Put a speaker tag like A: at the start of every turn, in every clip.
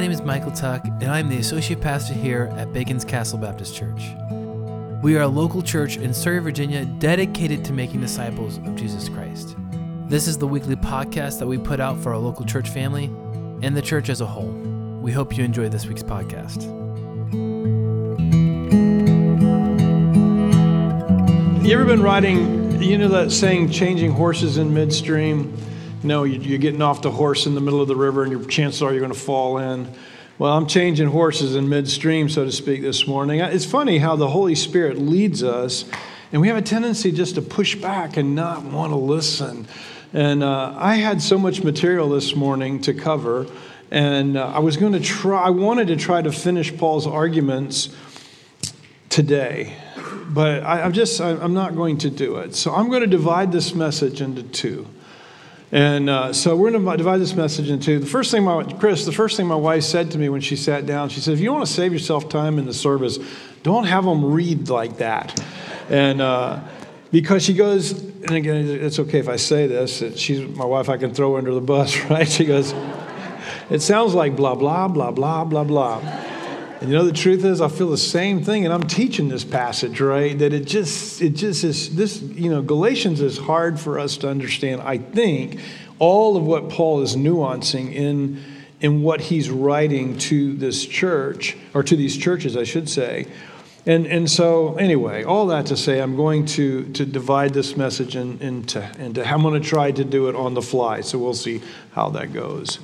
A: My name is Michael Tuck, and I'm the associate pastor here at Bacon's Castle Baptist Church. We are a local church in Surry, Virginia, dedicated to making disciples of Jesus Christ. This is the weekly podcast that we put out for our local church family and the church as a whole. We hope you enjoy this week's podcast.
B: You ever been riding, you know that saying, changing horses in midstream? No, you're getting off the horse in the middle of the river and your chances are you're going to fall in. Well, I'm changing horses in midstream, so to speak, this morning. It's funny how the Holy Spirit leads us, and we have a tendency just to push back and not want to listen. And uh, I had so much material this morning to cover, and uh, I was going to try, I wanted to try to finish Paul's arguments today, but I, I'm just, I'm not going to do it. So I'm going to divide this message into two. And uh, so we're going to divide this message into the first thing my Chris, the first thing my wife said to me when she sat down, she said, "If you want to save yourself time in the service, don't have them read like that." And uh, because she goes, and again, it's okay if I say this. She's my wife. I can throw her under the bus, right? She goes, "It sounds like blah blah blah blah blah blah." And you know the truth is I feel the same thing and I'm teaching this passage, right? That it just it just is this, you know, Galatians is hard for us to understand. I think all of what Paul is nuancing in in what he's writing to this church or to these churches, I should say. And, and so, anyway, all that to say, I'm going to, to divide this message in, into, into, I'm going to try to do it on the fly. So we'll see how that goes.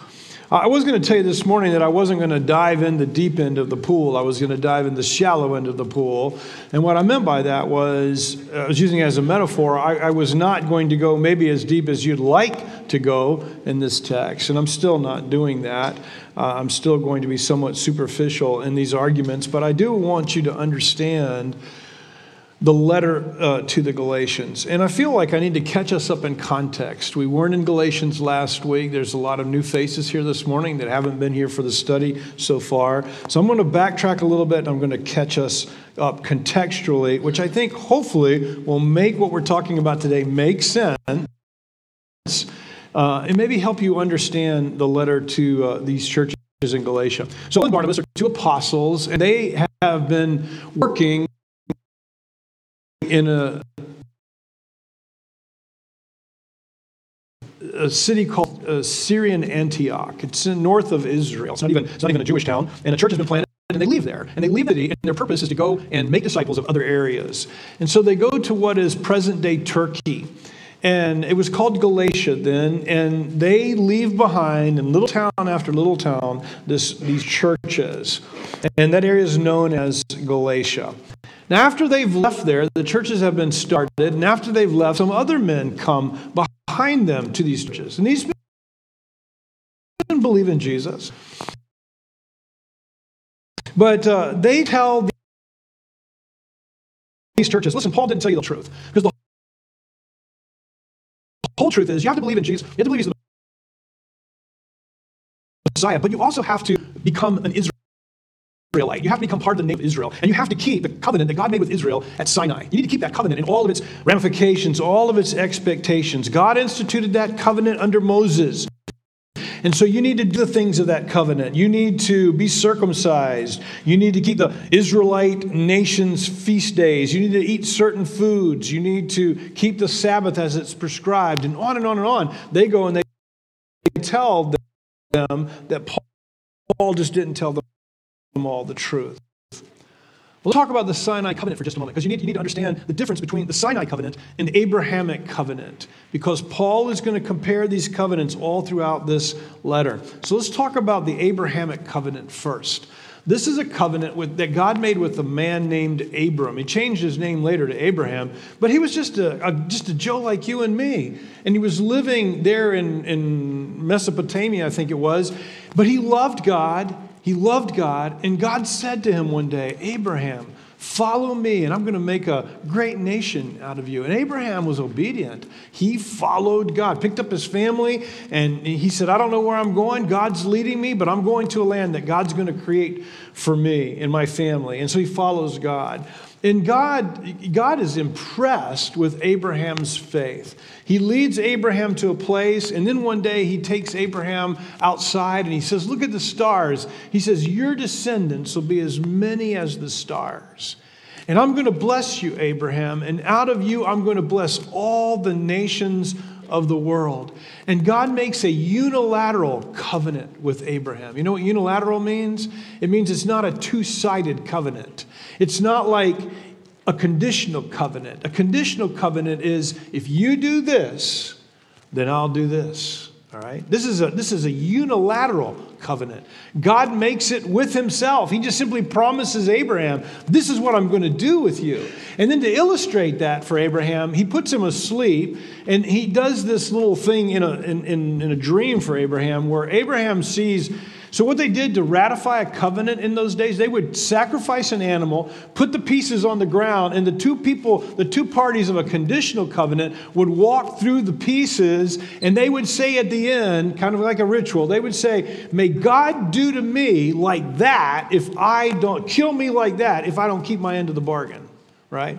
B: I was going to tell you this morning that I wasn't going to dive in the deep end of the pool. I was going to dive in the shallow end of the pool. And what I meant by that was, I was using it as a metaphor, I, I was not going to go maybe as deep as you'd like to go in this text. And I'm still not doing that. Uh, I'm still going to be somewhat superficial in these arguments. But I do want you to understand the letter uh, to the Galatians. And I feel like I need to catch us up in context. We weren't in Galatians last week. There's a lot of new faces here this morning that haven't been here for the study so far. So I'm going to backtrack a little bit and I'm going to catch us up contextually, which I think hopefully will make what we're talking about today make sense. Uh, and maybe help you understand the letter to uh, these churches in Galatia. So, Barnabas are two apostles, and they have been working in a, a city called uh, Syrian Antioch. It's in north of Israel. It's not, even, it's not even a Jewish town. And a church has been planted, and they leave there. And they leave the city, and their purpose is to go and make disciples of other areas. And so they go to what is present day Turkey. And it was called Galatia then, and they leave behind in little town after little town this, these churches. And that area is known as Galatia. Now, after they've left there, the churches have been started, and after they've left, some other men come behind them to these churches. And these men believe in Jesus. But uh, they tell these churches, listen, Paul didn't tell you the truth. Because the whole truth is you have to believe in Jesus, you have to believe he's the Messiah, but you also have to become an Israelite. Israelite. You have to become part of the nation of Israel. And you have to keep the covenant that God made with Israel at Sinai. You need to keep that covenant in all of its ramifications, all of its expectations. God instituted that covenant under Moses. And so you need to do the things of that covenant. You need to be circumcised. You need to keep the Israelite nation's feast days. You need to eat certain foods. You need to keep the Sabbath as it's prescribed, and on and on and on. They go and they tell them that Paul just didn't tell them them all the truth. We'll talk about the Sinai covenant for just a moment because you need, you need to understand the difference between the Sinai covenant and the Abrahamic covenant because Paul is going to compare these covenants all throughout this letter. So let's talk about the Abrahamic covenant first. This is a covenant with, that God made with a man named Abram. He changed his name later to Abraham, but he was just a, a, just a Joe like you and me. And he was living there in, in Mesopotamia, I think it was. But he loved God he loved God, and God said to him one day, Abraham, follow me, and I'm going to make a great nation out of you. And Abraham was obedient. He followed God, picked up his family, and he said, I don't know where I'm going. God's leading me, but I'm going to a land that God's going to create for me and my family. And so he follows God. And God, God is impressed with Abraham's faith. He leads Abraham to a place, and then one day he takes Abraham outside and he says, Look at the stars. He says, Your descendants will be as many as the stars. And I'm going to bless you, Abraham, and out of you I'm going to bless all the nations of the world. And God makes a unilateral covenant with Abraham. You know what unilateral means? It means it's not a two sided covenant. It's not like a conditional covenant. A conditional covenant is if you do this, then I'll do this. All right? This is a, this is a unilateral covenant. God makes it with himself. He just simply promises Abraham, This is what I'm going to do with you. And then to illustrate that for Abraham, he puts him asleep and he does this little thing in a, in, in, in a dream for Abraham where Abraham sees so, what they did to ratify a covenant in those days, they would sacrifice an animal, put the pieces on the ground, and the two people, the two parties of a conditional covenant, would walk through the pieces, and they would say at the end, kind of like a ritual, they would say, May God do to me like that if I don't, kill me like that if I don't keep my end of the bargain, right?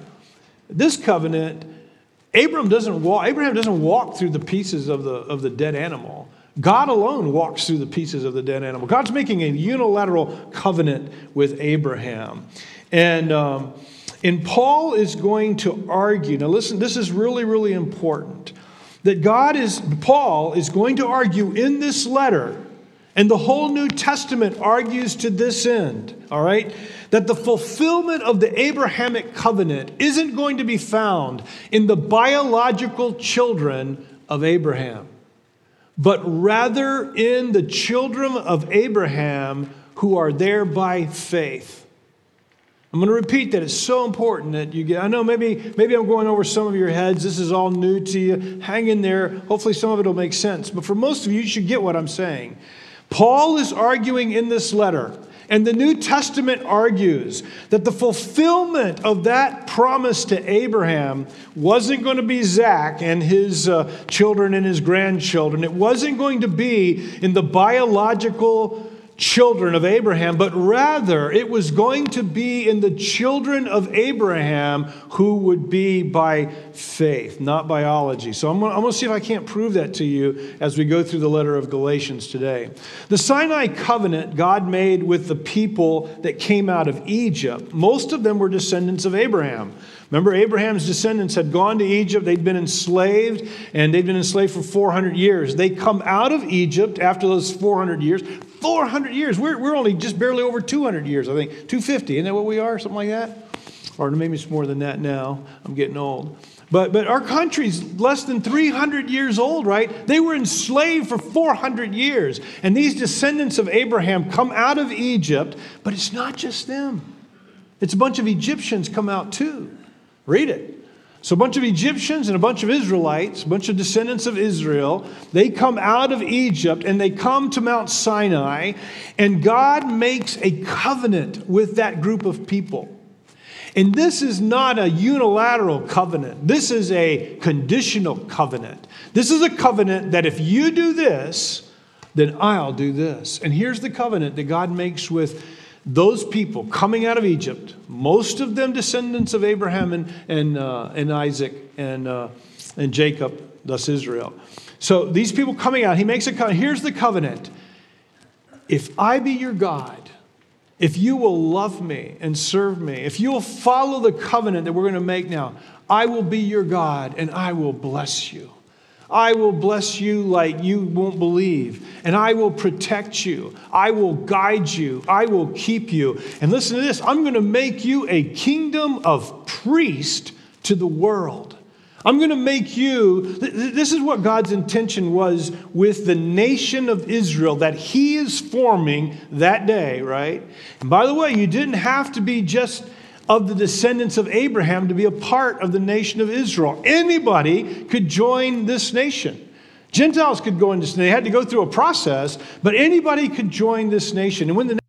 B: This covenant, Abraham doesn't walk, Abraham doesn't walk through the pieces of the, of the dead animal. God alone walks through the pieces of the dead animal. God's making a unilateral covenant with Abraham. And, um, and Paul is going to argue. Now, listen, this is really, really important. That God is, Paul is going to argue in this letter, and the whole New Testament argues to this end, all right? That the fulfillment of the Abrahamic covenant isn't going to be found in the biological children of Abraham but rather in the children of Abraham who are there by faith. I'm going to repeat that. It's so important that you get. I know maybe, maybe I'm going over some of your heads. This is all new to you. Hang in there. Hopefully, some of it will make sense. But for most of you, you should get what I'm saying. Paul is arguing in this letter and the New Testament argues that the fulfillment of that promise to Abraham wasn't going to be Isaac and his uh, children and his grandchildren. It wasn't going to be in the biological children of Abraham, but rather it was going to be in the children of Abraham who would be by faith, not biology. So I'm going to see if I can't prove that to you as we go through the letter of Galatians today. The Sinai covenant God made with the people that came out of Egypt, most of them were descendants of Abraham. Remember, Abraham's descendants had gone to Egypt. They'd been enslaved, and they'd been enslaved for 400 years. They come out of Egypt after those 400 years. 400 years. We're, we're only just barely over 200 years, I think. 250. Isn't that what we are? Something like that? Or maybe it's more than that now. I'm getting old. But, but our country's less than 300 years old, right? They were enslaved for 400 years. And these descendants of Abraham come out of Egypt, but it's not just them. It's a bunch of Egyptians come out too. Read it. So, a bunch of Egyptians and a bunch of Israelites, a bunch of descendants of Israel, they come out of Egypt and they come to Mount Sinai, and God makes a covenant with that group of people. And this is not a unilateral covenant, this is a conditional covenant. This is a covenant that if you do this, then I'll do this. And here's the covenant that God makes with those people coming out of Egypt, most of them descendants of Abraham and, and, uh, and Isaac and, uh, and Jacob, thus Israel. So these people coming out, he makes a covenant. Here's the covenant. If I be your God, if you will love me and serve me, if you will follow the covenant that we're going to make now, I will be your God and I will bless you. I will bless you like you won't believe, and I will protect you. I will guide you. I will keep you. And listen to this I'm going to make you a kingdom of priests to the world. I'm going to make you, this is what God's intention was with the nation of Israel that He is forming that day, right? And by the way, you didn't have to be just of the descendants of Abraham to be a part of the nation of Israel. Anybody could join this nation. Gentiles could go into they had to go through a process, but anybody could join this nation. And when the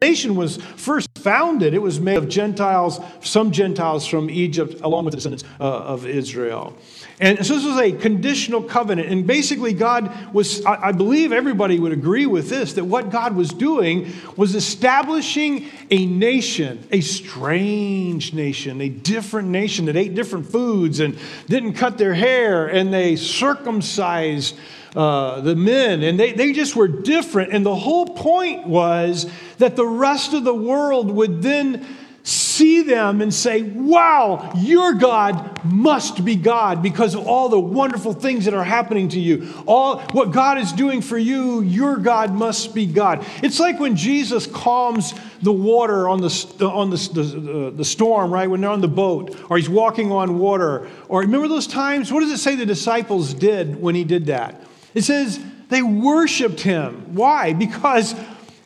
B: nation was first founded, it was made of Gentiles, some Gentiles from Egypt, along with the descendants uh, of Israel. And so this was a conditional covenant. And basically, God was, I believe everybody would agree with this, that what God was doing was establishing a nation, a strange nation, a different nation that ate different foods and didn't cut their hair and they circumcised uh, the men. And they, they just were different. And the whole point was that the rest of the world would then see them and say, Wow, your God must be God because of all the wonderful things that are happening to you. All what God is doing for you, your God must be God. It's like when Jesus calms the water on the, uh, on the, the, the storm, right? When they're on the boat, or he's walking on water. Or remember those times? What does it say the disciples did when he did that? It says they worshiped him. Why? Because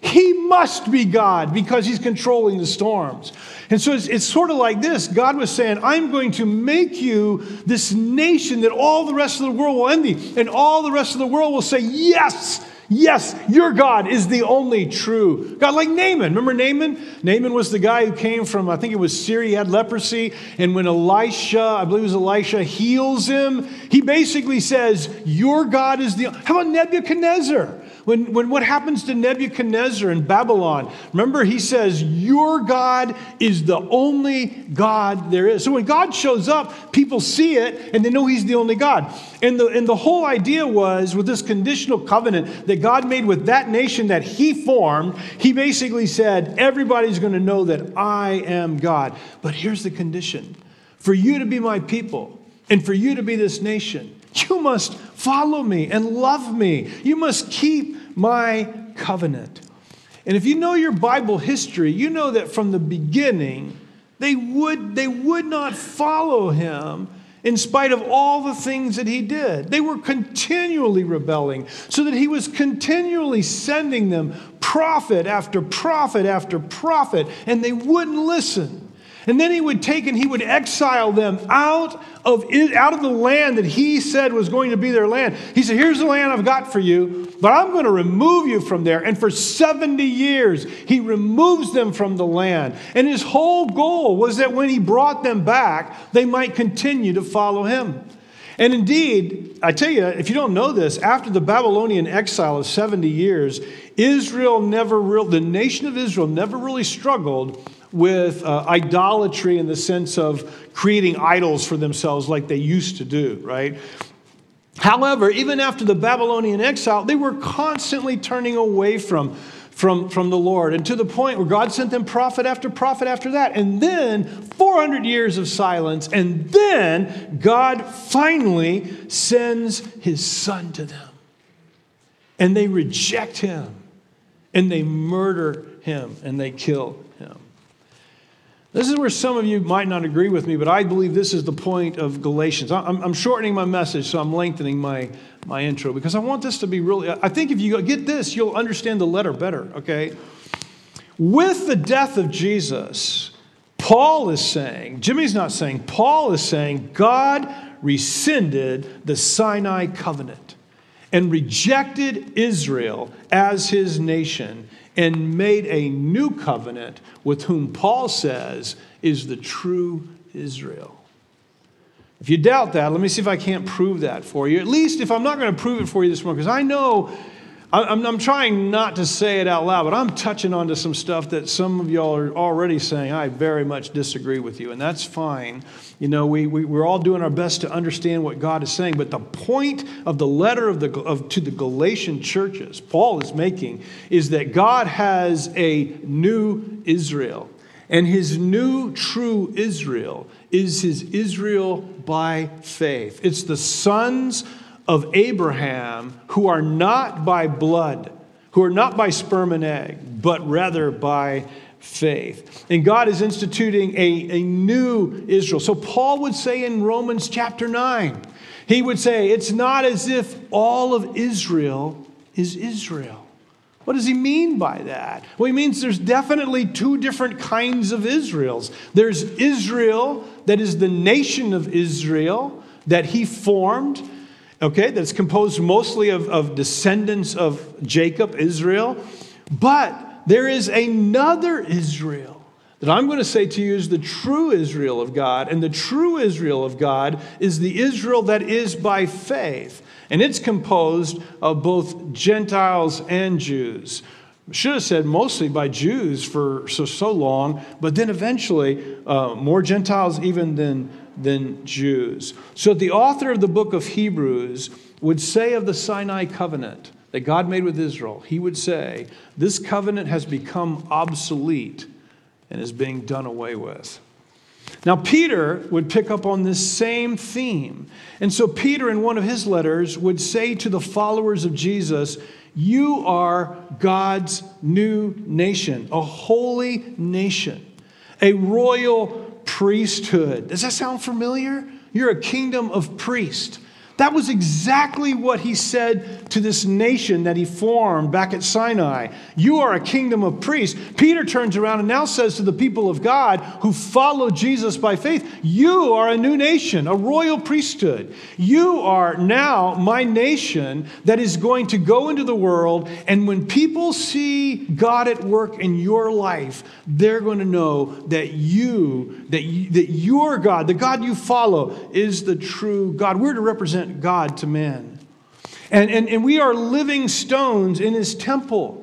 B: he must be God because he's controlling the storms. And so it's, it's, sort of like this God was saying, I'm going to make you this nation that all the rest of the world will envy, and all the rest of the world will say, Yes, yes, your God is the only true God. Like Naaman. Remember Naaman? Naaman was the guy who came from, I think it was Syria, he had leprosy. And when Elisha, I believe it was Elisha, heals him, he basically says, Your God is the. How about Nebuchadnezzar? When, when what happens to Nebuchadnezzar in Babylon, remember he says, Your God is the only God there is. So when God shows up, people see it and they know he's the only God. And the, and the whole idea was with this conditional covenant that God made with that nation that he formed, he basically said, Everybody's going to know that I am God. But here's the condition for you to be my people and for you to be this nation you must follow me and love me. You must keep my covenant. And if you know your Bible history, you know that from the beginning, they would, they would not follow him in spite of all the things that he did. They were continually rebelling, so that he was continually sending them prophet after prophet after prophet, and they wouldn't listen. And then he would take and he would exile them out of, out of the land that he said was going to be their land. He said, Here's the land I've got for you, but I'm going to remove you from there. And for 70 years, he removes them from the land. And his whole goal was that when he brought them back, they might continue to follow him. And indeed, I tell you, if you don't know this, after the Babylonian exile of 70 years, Israel never, re- the nation of Israel never really struggled with uh, idolatry in the sense of creating idols for themselves like they used to do, right? However, even after the Babylonian exile, they were constantly turning away from, from, from the Lord, and to the point where God sent them prophet after prophet after that. And then 400 years of silence, and then God finally sends his son to them. And they reject him, and they murder him, and they kill him. This is where some of you might not agree with me, but I believe this is the point of Galatians. I'm, I'm, shortening my message, so I'm lengthening my, my intro because I want this to be really. I think if you get this, you'll understand the letter better, okay? With the death of Jesus, Paul is saying, Jimmy's not saying, Paul is saying, God rescinded the Sinai covenant and rejected Israel as his nation and made a new covenant with whom Paul says is the true Israel. If you doubt that, let me see if I can't prove that for you. At least if I'm not going to prove it for you this morning, because I know I'm, I'm, trying not to say it out loud, but I'm touching onto some stuff that some of y'all are already saying, I very much disagree with you, and that's fine. You know, we, we, we're all doing our best to understand what God is saying, but the point of the letter of the, of, to the Galatian churches, Paul is making, is that God has a new Israel. And his new true Israel is his Israel by faith. It's the sons of Abraham who are not by blood, who are not by sperm and egg, but rather by faith. And God is instituting a, a new Israel. So Paul would say in Romans chapter 9, he would say, it's not as if all of Israel is Israel. What does he mean by that? Well, he means there's definitely two different kinds of Israels. There's Israel, that is the nation of Israel that he formed okay, that's composed mostly of, of descendants of Jacob, Israel. But there is another Israel that I'm going to say to you is the true Israel of God. And the true Israel of God is the Israel that is by faith. And it's composed of both Gentiles and Jews. Should have said mostly by Jews for so, so long, but then eventually uh, more Gentiles even than, than Jews. So the author of the book of Hebrews would say of the Sinai covenant that God made with Israel, he would say, This covenant has become obsolete and is being done away with. Now, Peter would pick up on this same theme. And so, Peter, in one of his letters, would say to the followers of Jesus, You are God's new nation, a holy nation, a royal priesthood. Does that sound familiar? You're a kingdom of priests. That was exactly what he said to this nation that he formed back at Sinai. You are a kingdom of priests. Peter turns around and now says to the people of God who follow Jesus by faith, You are a new nation, a royal priesthood. You are now my nation that is going to go into the world. And when people see God at work in your life, they're going to know that you, that, you, that your God, the God you follow, is the true God. We're to represent God to men. And, and, and we are living stones in his temple.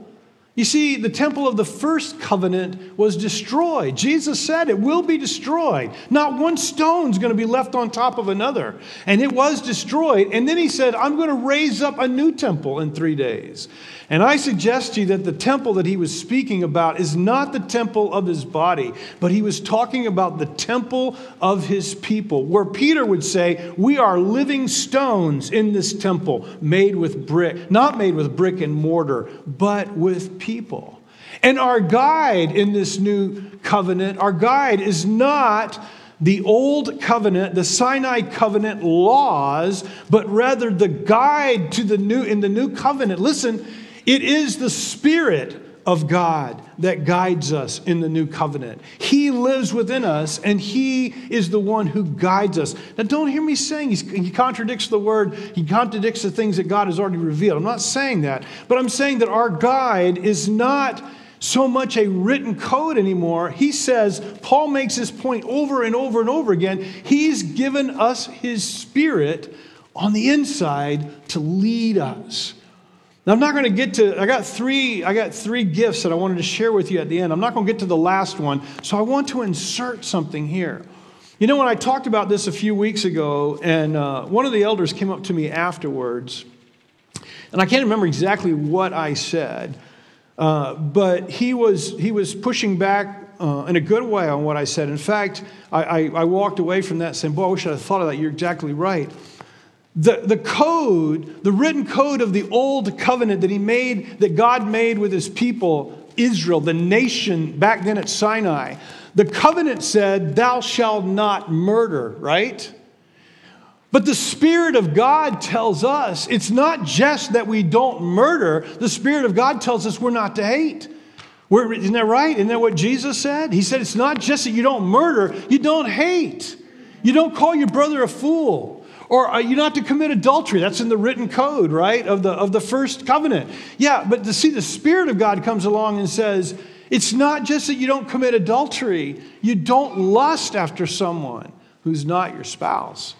B: You see, the temple of the first covenant was destroyed. Jesus said it will be destroyed. Not one stone is going to be left on top of another. And it was destroyed. And then he said, I'm going to raise up a new temple in three days. And I suggest to you that the temple that he was speaking about is not the temple of his body, but he was talking about the temple of his people, where Peter would say, We are living stones in this temple, made with brick, not made with brick and mortar, but with people. And our guide in this new covenant, our guide is not the old covenant, the Sinai covenant laws, but rather the guide to the new in the new covenant. Listen, it is the Spirit of God that guides us in the new covenant. He lives within us and He is the one who guides us. Now, don't hear me saying he contradicts the word, He contradicts the things that God has already revealed. I'm not saying that, but I'm saying that our guide is not so much a written code anymore. He says, Paul makes this point over and over and over again. He's given us His Spirit on the inside to lead us. Now, I'm not going to get to, I got three, I got three gifts that I wanted to share with you at the end. I'm not going to get to the last one, so I want to insert something here. You know, when I talked about this a few weeks ago, and uh, one of the elders came up to me afterwards, and I can't remember exactly what I said, uh, but he was, he was pushing back uh, in a good way on what I said. In fact, I, I, I walked away from that saying, Boy, I wish I had thought of that. You're exactly right. The, the code, the written code of the old covenant that he made, that God made with his people, Israel, the nation back then at Sinai, the covenant said, Thou shalt not murder, right? But the Spirit of God tells us it's not just that we don't murder, the Spirit of God tells us we're not to hate. We're, isn't that right? Isn't that what Jesus said? He said it's not just that you don't murder, you don't hate. You don't call your brother a fool. Or are you not to commit adultery? That's in the written code, right, of the, of the first covenant. Yeah, but to see the Spirit of God comes along and says, it's not just that you don't commit adultery, you don't lust after someone who's not your spouse.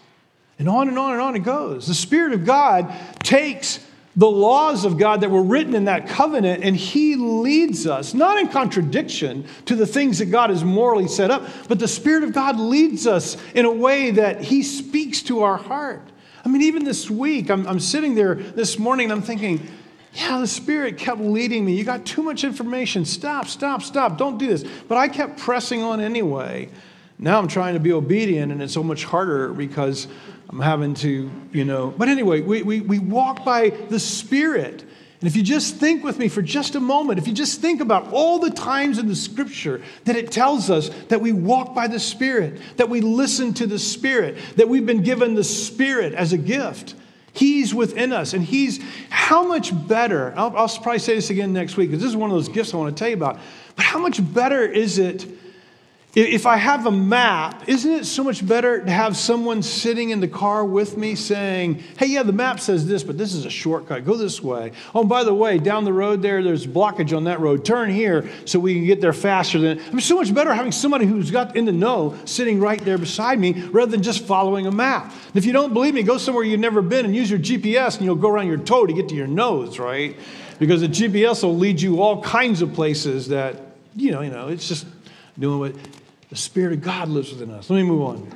B: And on and on and on it goes. The Spirit of God takes the laws of God that were written in that covenant, and He leads us, not in contradiction to the things that God has morally set up, but the Spirit of God leads us in a way that He speaks to our heart. I mean, even this week, I'm, I'm sitting there this morning and I'm thinking, yeah, the Spirit kept leading me. You got too much information. Stop, stop, stop. Don't do this. But I kept pressing on anyway. Now I'm trying to be obedient, and it's so much harder because I'm having to, you know. But anyway, we, we, we walk by the Spirit. And if you just think with me for just a moment, if you just think about all the times in the scripture that it tells us that we walk by the Spirit, that we listen to the Spirit, that we've been given the Spirit as a gift. He's within us, and He's how much better. I'll, I'll probably say this again next week because this is one of those gifts I want to tell you about. But how much better is it If I have a map, isn't it so much better to have someone sitting in the car with me saying, hey, yeah, the map says this, but this is a shortcut. Go this way. Oh, by the way, down the road there, there's blockage on that road. Turn here so we can get there faster than. I mean, so much better having somebody who's got in the know sitting right there beside me rather than just following a map. And if you don't believe me, go somewhere you've never been and use your GPS and you'll go around your toe to get to your nose, right? Because the GPS will lead you all kinds of places that, you know, you know, it's just doing what the Spirit of God lives within us. Let me move on.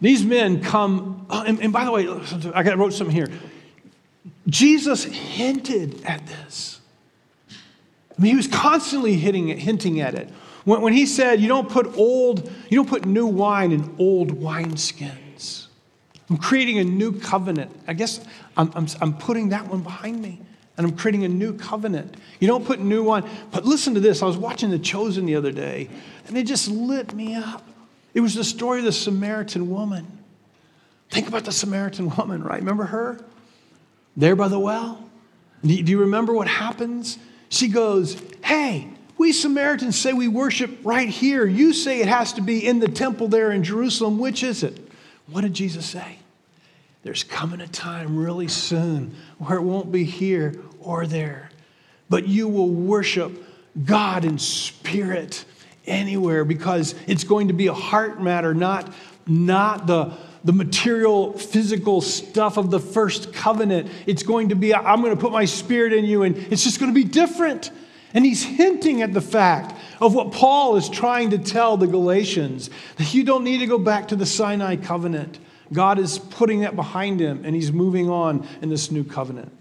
B: These men come, oh, and, and by the way, I wrote something here. Jesus hinted at this. I mean, he was constantly hitting, hinting at it. When, when he said, You don't put old, you don't put new wine in old wineskins. I'm creating a new covenant. I guess I'm, I'm, I'm putting that one behind me and I'm creating a new covenant. You don't put new wine. But listen to this. I was watching The Chosen the other day, and it just lit me up. It was the story of the Samaritan woman. Think about the Samaritan woman, right? Remember her? There by the well? Do you remember what happens? She goes, Hey, we Samaritans say we worship right here. You say it has to be in the temple there in Jerusalem. Which is it? What did Jesus say? There's coming a time really soon where it won't be here or there, but you will worship God in spirit anywhere because it's going to be a heart matter, not, not the, the material, physical stuff of the first covenant. It's going to be, I'm going to put my spirit in you, and it's just going to be different. And he's hinting at the fact of what Paul is trying to tell the Galatians that you don't need to go back to the Sinai covenant. God is putting that behind him and he's moving on in this new covenant.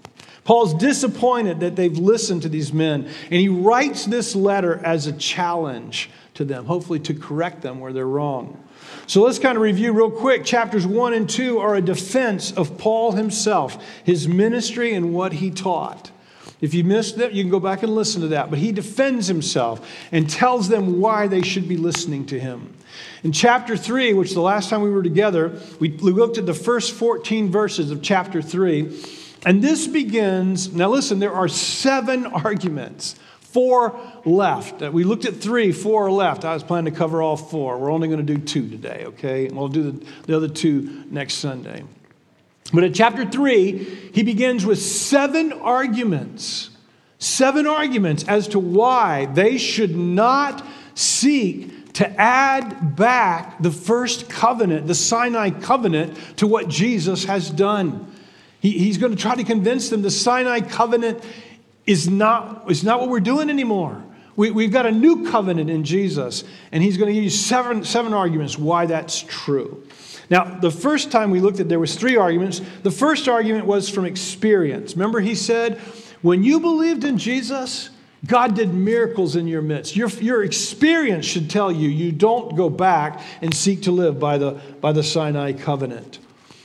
B: Paul's disappointed that they've listened to these men, and he writes this letter as a challenge to them, hopefully to correct them where they're wrong. So let's kind of review real quick. Chapters 1 and 2 are a defense of Paul himself, his ministry, and what he taught. If you missed that, you can go back and listen to that. But he defends himself and tells them why they should be listening to him. In chapter 3, which the last time we were together, we looked at the first 14 verses of chapter 3. And this begins, now listen, there are seven arguments, four left. Uh, we looked at three, four left. I was planning to cover all four. We're only going to do two today, okay? And we'll do the, the other two next Sunday. But in chapter 3, he begins with seven arguments, seven arguments as to why they should not seek to add back the first covenant, the Sinai covenant, to what Jesus has done. He, he's going to try to convince them the Sinai covenant is not, is not what we're doing anymore. We, we've got a new covenant in Jesus, and he's going to give you seven, seven arguments why that's true. Now, the first time we looked at there was three arguments. The first argument was from experience. Remember, he said, when you believed in Jesus, God did miracles in your midst. Your, your experience should tell you you don't go back and seek to live by the, by the Sinai covenant.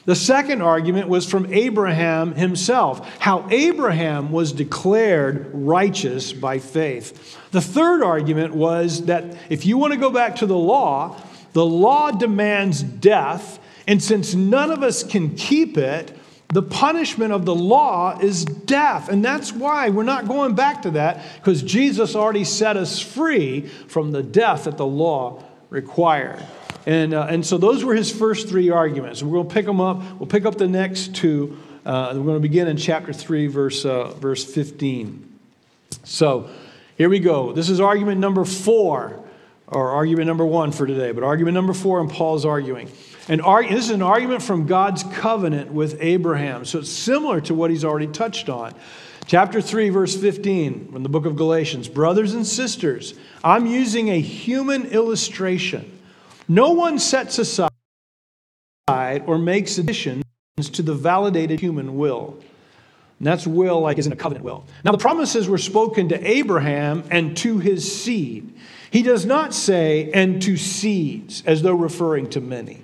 B: The second argument was from Abraham himself, how Abraham was declared righteous by faith. The third argument was that if you want to go back to the law, the law demands death, and since none of us can keep it, the punishment of the law is death. And that's why we're not going back to that, because Jesus already set us free from the death that the law required. And, uh, and so those were his first three arguments. We're going to pick them up. We'll pick up the next two. Uh, we're going to begin in chapter 3, verse, uh, verse 15. So here we go. This is argument number four, or argument number one for today, but argument number four, and Paul's arguing. And this is an argument from God's covenant with Abraham. So it's similar to what he's already touched on. Chapter 3, verse 15 from the book of Galatians. Brothers and sisters, I'm using a human illustration. No one sets aside or makes additions to the validated human will. And that's will like is in a covenant will. Now the promises were spoken to Abraham and to his seed. He does not say and to seeds as though referring to many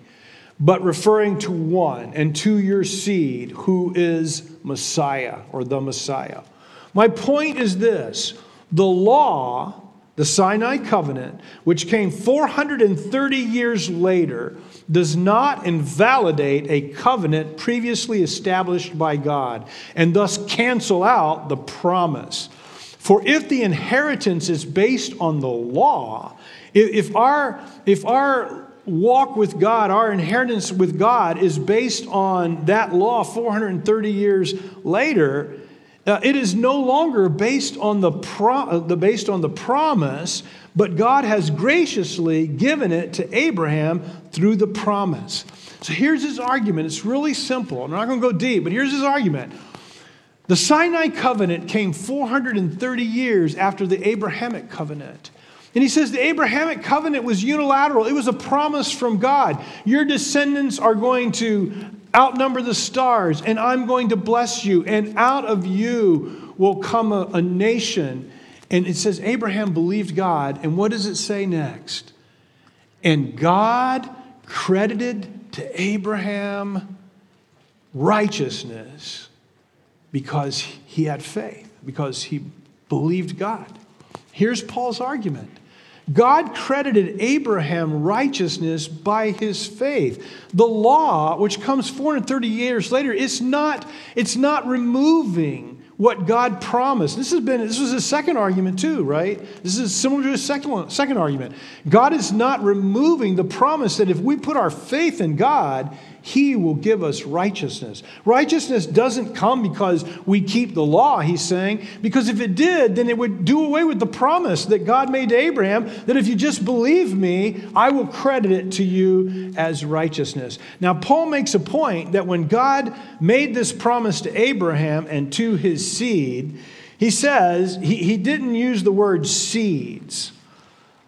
B: but referring to one and to your seed who is Messiah or the Messiah. My point is this the law, the Sinai covenant, which came 430 years later, does not invalidate a covenant previously established by God and thus cancel out the promise. For if the inheritance is based on the law, if our, if our walk with God, our inheritance with God is based on that law 430 years later, uh, it is no longer based on the, pro- uh, based on the promise, but God has graciously given it to Abraham through the promise. So here's his argument. It's really simple. I'm not going to go deep, but here's his argument. The Sinai covenant came 430 years after the Abrahamic covenant. And he says the Abrahamic covenant was unilateral, it was a promise from God. Your descendants are going to outnumber the stars, and I'm going to bless you, and out of you will come a, a nation. And it says Abraham believed God. And what does it say next? And God credited to Abraham righteousness because he had faith, because he believed God. Here's Paul's argument God credited Abraham righteousness by his faith. The law, which comes 430 years later, it's not, it's not removing what God promised. This has been this was a second argument too, right? This is similar to a second, second argument. God is not removing the promise that if we put our faith in God, he will give us righteousness. Righteousness doesn't come because we keep the law, he's saying, because if it did, then it would do away with the promise that God made to Abraham that if you just believe me, I will credit it to you as righteousness. Now, Paul makes a point that when God made this promise to Abraham and to his seed, he says he, he didn't use the word seeds.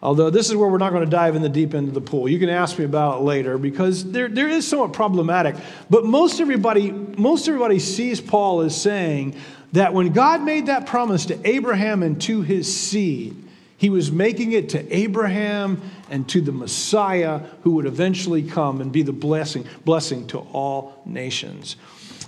B: Although this is where we're not going to dive in the deep end of the pool. You can ask me about it later because there, there is somewhat problematic. But most everybody, most everybody sees Paul as saying that when God made that promise to Abraham and to his seed, he was making it to Abraham and to the Messiah who would eventually come and be the blessing, blessing to all nations.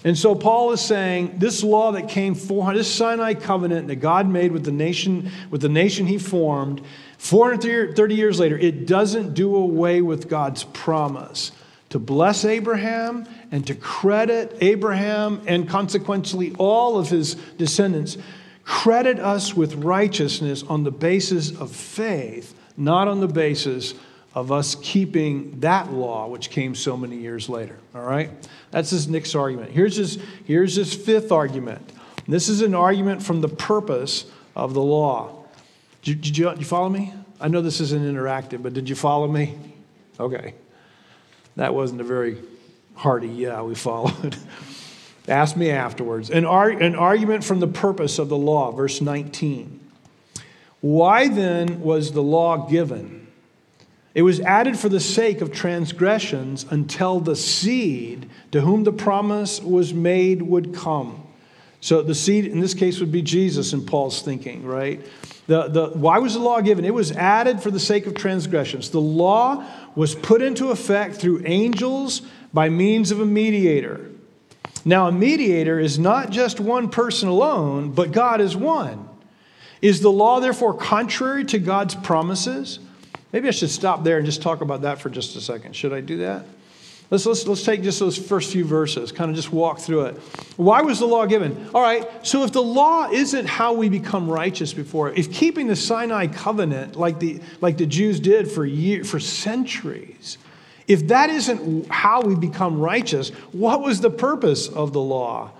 B: And so Paul is saying this law that came 400, this Sinai covenant that God made with the nation, with the nation he formed, 430 years later, it doesn't do away with God's promise to bless Abraham and to credit Abraham and consequently all of his descendants, credit us with righteousness on the basis of faith, not on the basis of us keeping that law, which came so many years later. All right? That's his next argument. Here's his, here's his fifth argument. This is an argument from the purpose of the law. Did, you, did you follow me? I know this isn't interactive, but did you follow me? Okay. That wasn't a very hearty, yeah, we followed. Ask me afterwards. An, ar- an argument from the purpose of the law, verse 19. Why then was the law given? It was added for the sake of transgressions until the seed to whom the promise was made would come. So the seed in this case would be Jesus in Paul's thinking, right? The, the, why was the law given? It was added for the sake of transgressions. The law was put into effect through angels by means of a mediator. Now, a mediator is not just one person alone, but God is one. Is the law therefore contrary to God's promises? Maybe I should stop there and just talk about that for just a second. Should I do that? Let's, let's, let's take just those first few verses, kind of just walk through it. Why was the law given? All right, so if the law isn't how we become righteous before, if keeping the Sinai covenant like the, like the Jews did for, year, for centuries, if that isn't how we become righteous, what was the purpose of the law?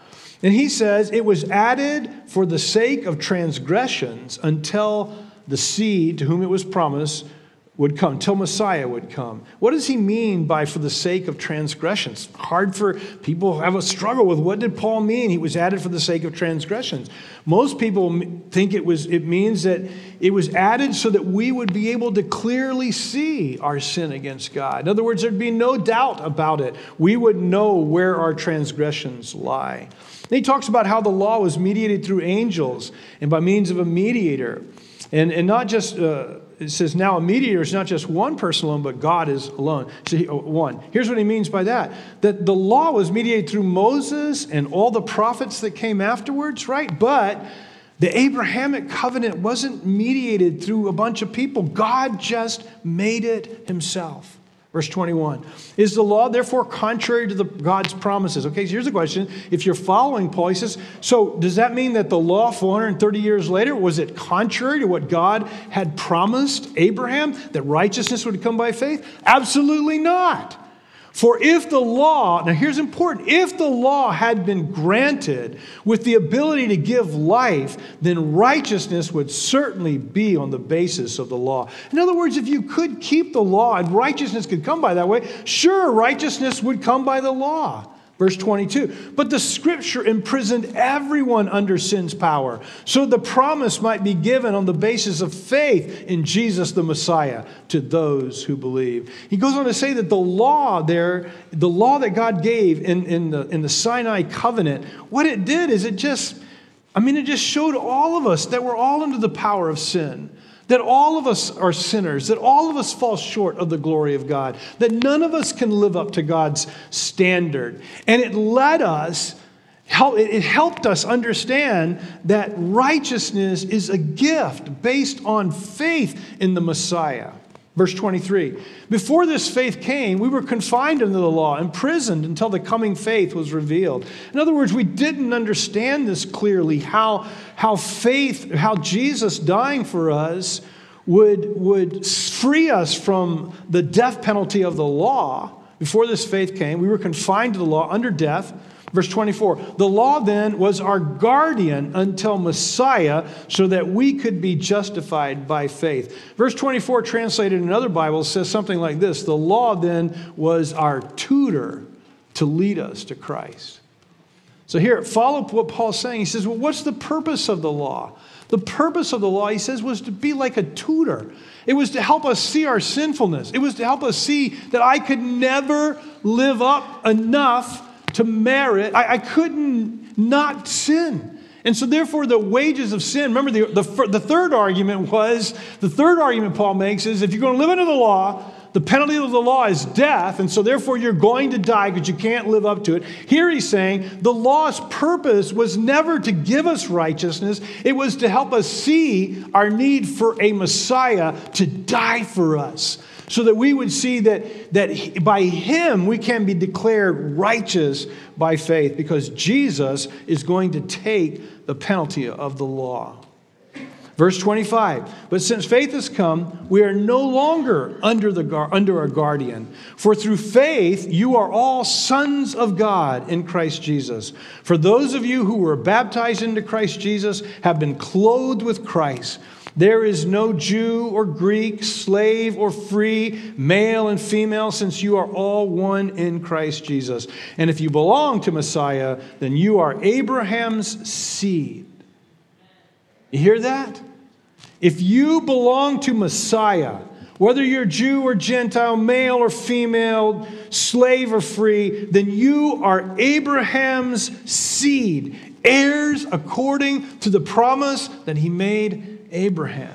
B: And he says it was added for the sake of transgressions until the seed to whom it was promised would come, till Messiah would come. What does he mean by for the sake of transgressions? Hard for people have a struggle with what did Paul mean? He was added for the sake of transgressions. Most people think it was it means that it was added so that we would be able to clearly see our sin against God. In other words, there'd be no doubt about it. We would know where our transgressions lie. And he talks about how the law was mediated through angels and by means of a mediator. And, and not just uh, it says now a mediator is not just one person alone, but God is alone. So he, oh, uh, one. Here's what he means by that: that the law was mediated through Moses and all the prophets that came afterwards, right? But the Abrahamic covenant wasn't mediated through a bunch of people. God just made it himself. Verse 21. Is the law therefore contrary to the, God's promises? Okay, so here's the question. If you're following Paul, he says, so does that mean that the law 430 years later, was it contrary to what God had promised Abraham, that righteousness would come by faith? Absolutely not. For if the law, now here's important, if the law had been granted with the ability to give life, then righteousness would certainly be on the basis of the law. In other words, if you could keep the law and righteousness could come by that way, sure, righteousness would come by the law. Verse 22 But the scripture imprisoned everyone under sin's power, so the promise might be given on the basis of faith in Jesus the Messiah to those who believe. He goes on to say that the law there, the law that God gave in, in, the, in the Sinai covenant, what it did is it just, I mean, it just showed all of us that we're all under the power of sin that all of us are sinners, that all of us fall short of the glory of God, that none of us can live up to God's standard. And it led us, it helped us understand that righteousness is a gift based on faith in the Messiah. Verse 23 Before this faith came, we were confined under the law, imprisoned until the coming faith was revealed. In other words, we didn't understand this clearly how, how faith, how Jesus dying for us would, would free us from the death penalty of the law. Before this faith came, we were confined to the law under death Verse 24 The law then was our guardian until Messiah, so that we could be justified by faith. Verse 24, translated in other Bibles, says something like this The law then was our tutor to lead us to Christ. So here, follow what Paul's saying. He says, Well, what's the purpose of the law? The purpose of the law, he says, was to be like a tutor. It was to help us see our sinfulness. It was to help us see that I could never live up enough to merit, I, I couldn't not sin. And so, therefore, the wages of sin, remember, the, the, the third argument was the third argument Paul makes is if you're going to live under the law, the penalty of the law is death, and so therefore you're going to die because you can't live up to it. Here he's saying the law's purpose was never to give us righteousness, it was to help us see our need for a Messiah to die for us so that we would see that, that by him we can be declared righteous by faith because Jesus is going to take the penalty of the law. Verse 25, but since faith has come, we are no longer under, the, under a guardian. For through faith, you are all sons of God in Christ Jesus. For those of you who were baptized into Christ Jesus have been clothed with Christ. There is no Jew or Greek, slave or free, male and female, since you are all one in Christ Jesus. And if you belong to Messiah, then you are Abraham's seed. You hear that? If you belong to Messiah, whether you're Jew or Gentile, male or female, slave or free, then you are Abraham's seed, heirs according to the promise that he made Abraham.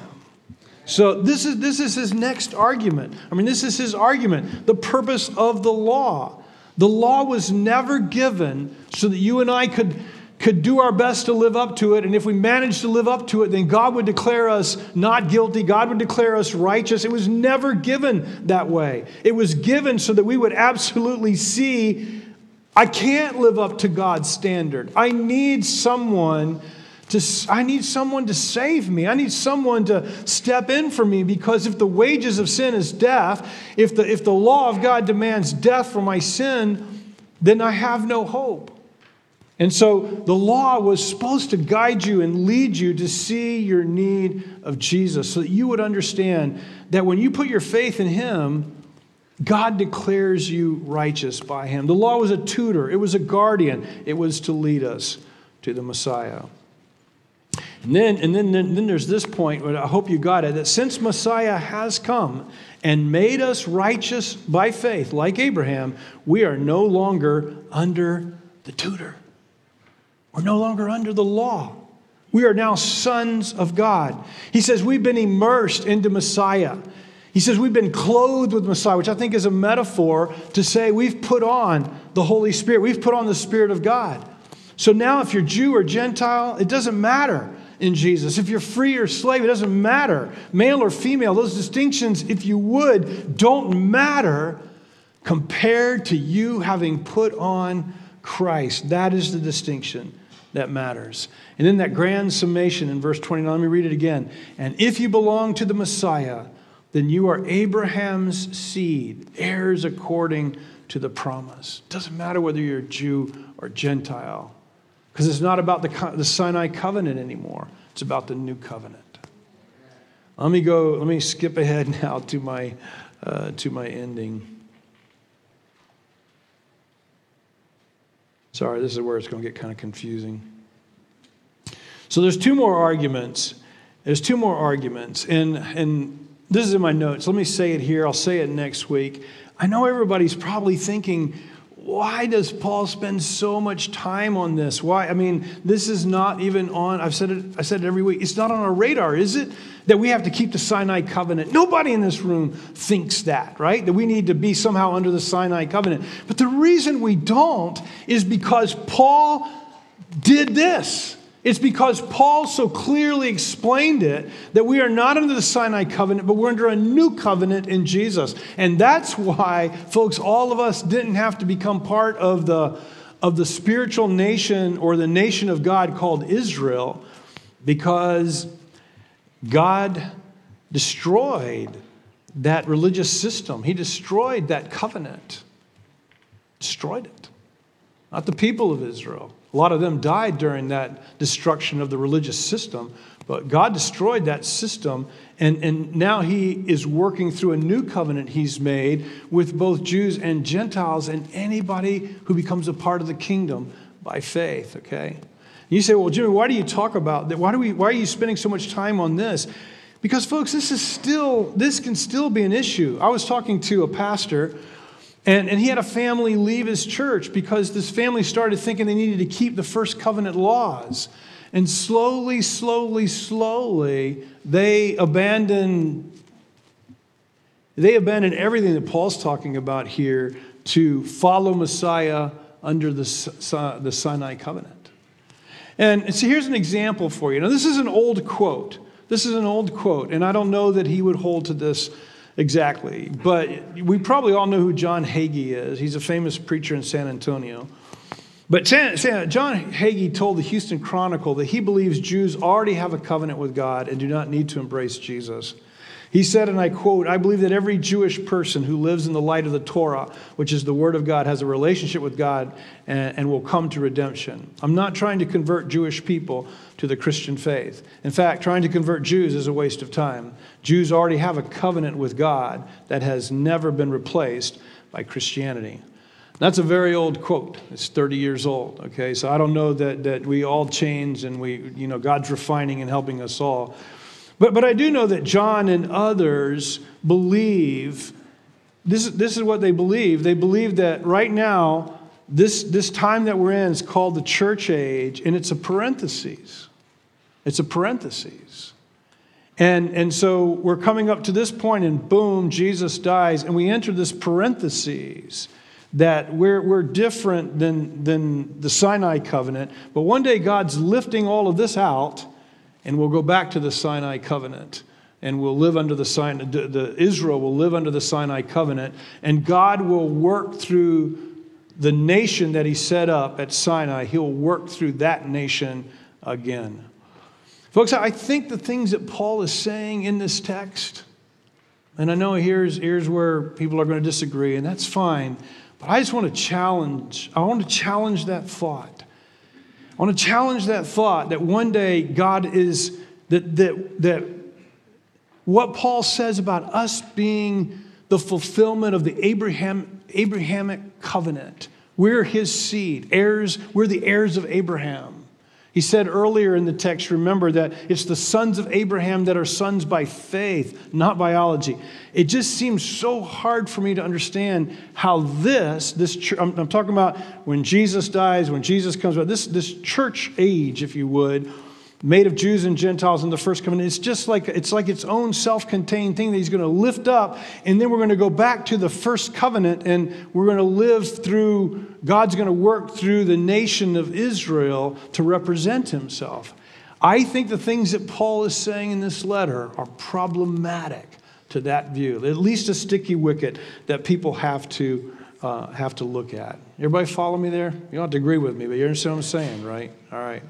B: So this is, this is his next argument. I mean, this is his argument. The purpose of the law. The law was never given so that you and I could, could do our best to live up to it. And if we managed to live up to it, then God would declare us not guilty. God would declare us righteous. It was never given that way. It was given so that we would absolutely see I can't live up to God's standard. I need someone to, I need someone to save me. I need someone to step in for me because if the wages of sin is death, if the, if the law of God demands death for my sin, then I have no hope. And so the law was supposed to guide you and lead you to see your need of Jesus so that you would understand that when you put your faith in Him, God declares you righteous by Him. The law was a tutor, it was a guardian, it was to lead us to the Messiah. And then, and then, then, then there's this point, but I hope you got it, that since Messiah has come and made us righteous by faith, like Abraham, we are no longer under the tutor. We're no longer under the law. We are now sons of God. He says we've been immersed into Messiah. He says we've been clothed with Messiah, which I think is a metaphor to say we've put on the Holy Spirit. We've put on the Spirit of God. So now, if you're Jew or Gentile, it doesn't matter in Jesus. If you're free or slave, it doesn't matter. Male or female, those distinctions, if you would, don't matter compared to you having put on Christ. That is the distinction that matters. And then that grand summation in verse 29, let me read it again. And if you belong to the Messiah, then you are Abraham's seed, heirs according to the promise. Doesn't matter whether you're Jew or Gentile, because it's not about the, the Sinai covenant anymore, it's about the new covenant. Let me go, let me skip ahead now to my, uh, to my ending. Sorry, this is where it's going to get kind of confusing. So there's two more arguments. There's two more arguments. And, and this is in my notes. Let me say it here. I'll say it next week. I know everybody's probably thinking, why does Paul spend so much time on this? Why? I mean, this is not even on, I've said it, I said it every week. It's not on our radar, is it? That we have to keep the Sinai covenant. Nobody in this room thinks that, right? That we need to be somehow under the Sinai covenant. But the reason we don't is because Paul did this. It's because Paul so clearly explained it that we are not under the Sinai covenant, but we're under a new covenant in Jesus. And that's why, folks, all of us didn't have to become part of the, of the spiritual nation or the nation of God called Israel, because God destroyed that religious system. He destroyed that covenant, destroyed it. Not the people of Israel. A lot of them died during that destruction of the religious system, but God destroyed that system, and, and now He is working through a new covenant He's made with both Jews and Gentiles and anybody who becomes a part of the kingdom by faith, okay? You say, well, Jimmy, why do you talk about that? Why, do we, why are you spending so much time on this? Because, folks, this is still, this can still be an issue. I was talking to a pastor and, and he had a family leave his church because this family started thinking they needed to keep the first covenant laws. And slowly, slowly, slowly, they abandoned they abandoned everything that Paul's talking about here to follow Messiah under the, the Sinai covenant. And so here's an example for you. Now, this is an old quote. This is an old quote, and I don't know that he would hold to this exactly. But we probably all know who John Hagee is. He's a famous preacher in San Antonio. But John Hagee told the Houston Chronicle that he believes Jews already have a covenant with God and do not need to embrace Jesus. He said, and I quote, I believe that every Jewish person who lives in the light of the Torah, which is the Word of God, has a relationship with God and, and, will come to redemption. I'm not trying to convert Jewish people to the Christian faith. In fact, trying to convert Jews is a waste of time. Jews already have a covenant with God that has never been replaced by Christianity. That's a very old quote. It's 30 years old, okay? So I don't know that, that we all change and we, you know, God's refining and helping us all. But, but I do know that John and others believe this, this is what they believe. They believe that right now, this, this time that we're in is called the church age, and it's a parenthesis. It's a parenthesis. And, and so we're coming up to this point, and boom, Jesus dies, and we enter this parenthesis that we're, we're different than, than the Sinai covenant. But one day God's lifting all of this out and we'll go back to the Sinai covenant and we'll live under the Sinai, the, Israel will live under the Sinai covenant, and God will work through the nation that He set up at Sinai. He'll work through that nation again. Folks, I think the things that Paul is saying in this text, and I know here's, here's where people are going to disagree, and that's fine, but I just want to challenge, I want to challenge that thought I want to challenge that thought that one day God is, that, that, that what Paul says about us being the fulfillment of the Abraham, Abrahamic covenant. We're his seed, heirs, we're the heirs of Abraham. He said earlier in the text, remember that it's the sons of Abraham that are sons by faith, not biology. It just seems so hard for me to understand how this, this I'm, I'm talking about when Jesus dies, when Jesus comes about, this, this church age, if you would, made of Jews and Gentiles in the first covenant. It's just like it's like its own self-contained thing that he's going to lift up, and then we're going to go back to the first covenant, and we're going to live through. God's going to work through the nation of Israel to represent Himself. I think the things that Paul is saying in this letter are problematic to that view, at least a sticky wicket that people have to uh, have to look at. Everybody follow me there? You don't have to agree with me, but you understand what I'm saying, right? All right.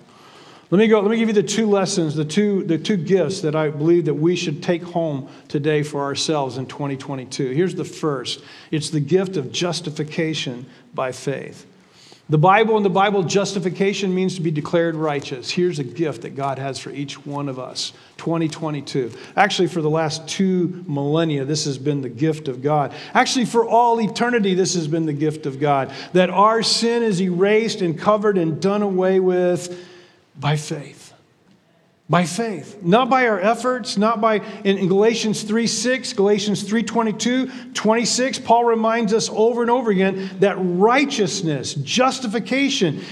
B: Let me go. Let me give you the two lessons, the two, the two gifts that I believe that we should take home today for ourselves in 2022. Here's the first. It's the gift of justification by faith. The Bible and the Bible justification means to be declared righteous. Here's a gift that God has for each one of us. 2022. Actually, for the last two millennia, this has been the gift of God. Actually, for all eternity, this has been the gift of God. That our sin is erased and covered and done away with by faith. By faith. Not by our efforts not by in, galatians 3 6 galatians 3 22 26 paul reminds us over and over again that righteousness justification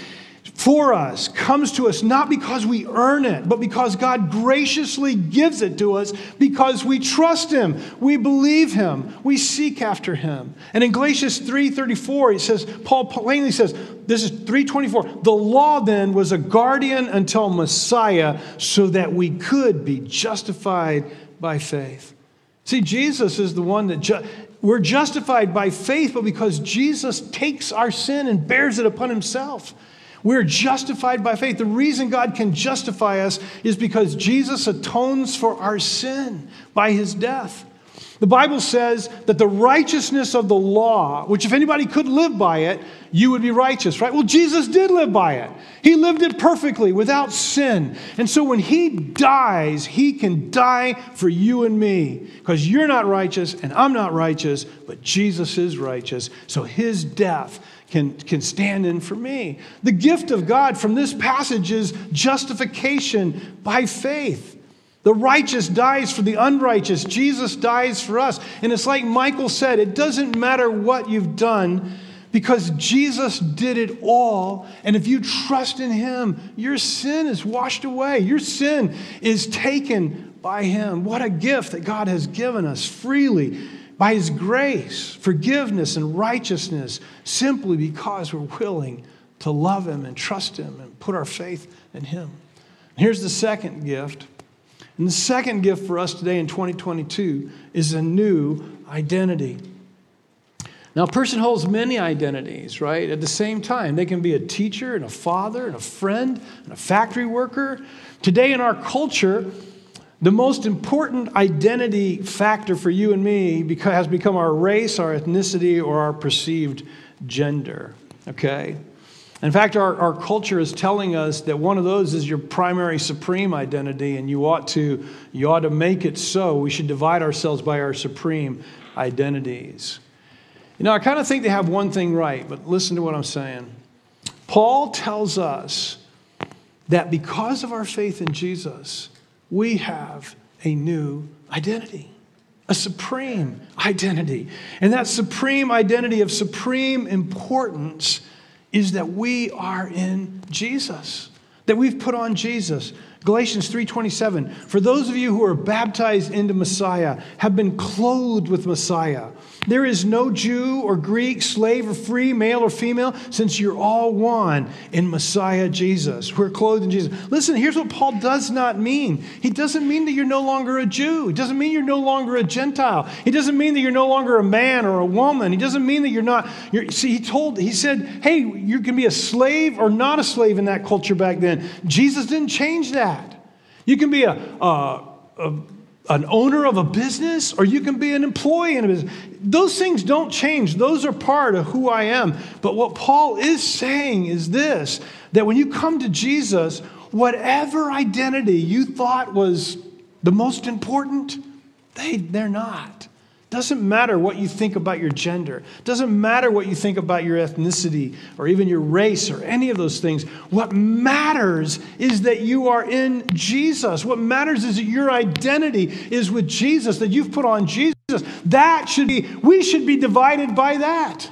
B: for us comes to us not because we earn it, but because God graciously gives it to us because we trust Him, we believe Him, we seek after Him. And in Galatians 3:34, he says, Paul plainly says, this is 324. The law then was a guardian until Messiah so that we could be justified by faith. See, Jesus is the one that ju- we're justified by faith, but because Jesus takes our sin and bears it upon himself. We're justified by faith. The reason God can justify us is because Jesus atones for our sin by his death. The Bible says that the righteousness of the law, which if anybody could live by it, you would be righteous, right? Well, Jesus did live by it. He lived it perfectly without sin. And so when he dies, he can die for you and me because you're not righteous and I'm not righteous, but Jesus is righteous. So his death can, can stand in for me. The gift of God from this passage is justification by faith. The righteous dies for the unrighteous. Jesus dies for us. And it's like Michael said it doesn't matter what you've done because Jesus did it all. And if you trust in Him, your sin is washed away, your sin is taken by Him. What a gift that God has given us freely by His grace, forgiveness and righteousness, simply because we're willing to love Him and trust Him and put our faith in Him. Here's the second gift. And the second gift for us today in 2022 is a new identity. Now, a person holds many identities, right? At the same time, they can be a teacher and a father and a friend and a factory worker. Today, in our culture, the most important identity factor for you and me has become our race, our ethnicity, or our perceived gender. Okay? In fact, our, our culture is telling us that one of those is your primary supreme identity, and you ought to you ought to make it so. We should divide ourselves by our supreme identities. You know, I kind of think they have one thing right, but listen to what I'm saying. Paul tells us that because of our faith in Jesus, we have a new identity, a supreme identity. And that supreme identity of supreme importance is that we are in Jesus, that we've put on Jesus. Galatians 3:27 For those of you who are baptized into Messiah have been clothed with Messiah. There is no Jew or Greek, slave or free, male or female, since you're all one in Messiah Jesus. We're clothed in Jesus. Listen, here's what Paul does not mean. He doesn't mean that you're no longer a Jew. He doesn't mean you're no longer a Gentile. He doesn't mean that you're no longer a man or a woman. He doesn't mean that you're not. You're, see, he told, he said, hey, you can be a slave or not a slave in that culture back then. Jesus didn't change that. You can be a, a, a an owner of a business or you can be an employee in a business. Those things don't change. Those are part of who I am. But what Paul is saying is this that when you come to Jesus, whatever identity you thought was the most important, they, they're not. Doesn't matter what you think about your gender. Doesn't matter what you think about your ethnicity or even your race or any of those things. What matters is that you are in Jesus. What matters is that your identity is with Jesus, that you've put on Jesus. That should be, we should be divided by that.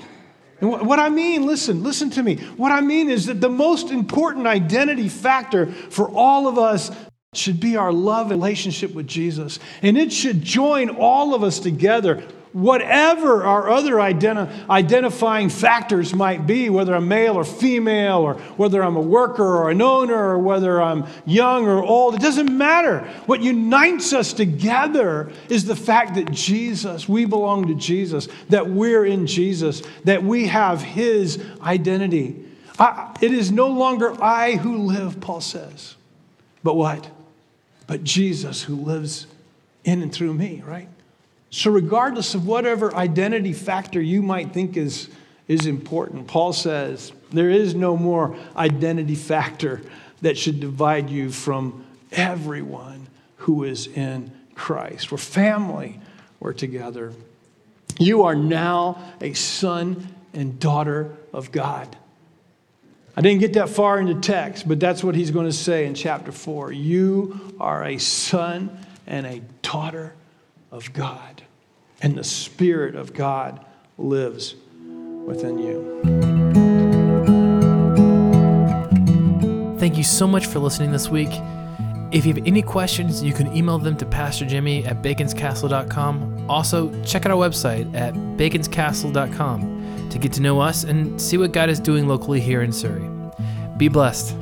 B: And what I mean, listen, listen to me. What I mean is that the most important identity factor for all of us should be our love relationship with Jesus. And it should join all of us together whatever our other identi- identifying factors might be, whether I'm male or female, or whether I'm a worker or an owner, or whether I'm young or old, it doesn't matter. What unites us together is the fact that Jesus, we belong to Jesus, that we're in Jesus, that we have His identity. I, it is no longer I who live, Paul says, but what? But Jesus who lives in and through me, right? So, regardless of whatever identity factor you might think is, is important, Paul says there is no more identity factor that should divide you from everyone who is in Christ. We're family, we're together. You are now a son and daughter of God. I didn't get that far into text, but that's what he's going to say in chapter 4. You are a son and a daughter of God, and the Spirit of God lives within you.
A: Thank you so much for listening this week. If you have any questions, you can email them to Pastor Jimmy at baconscastle.com. Also, check out our website at baconscastle.com to get to know us and see what God is doing locally here in Surry. Be blessed.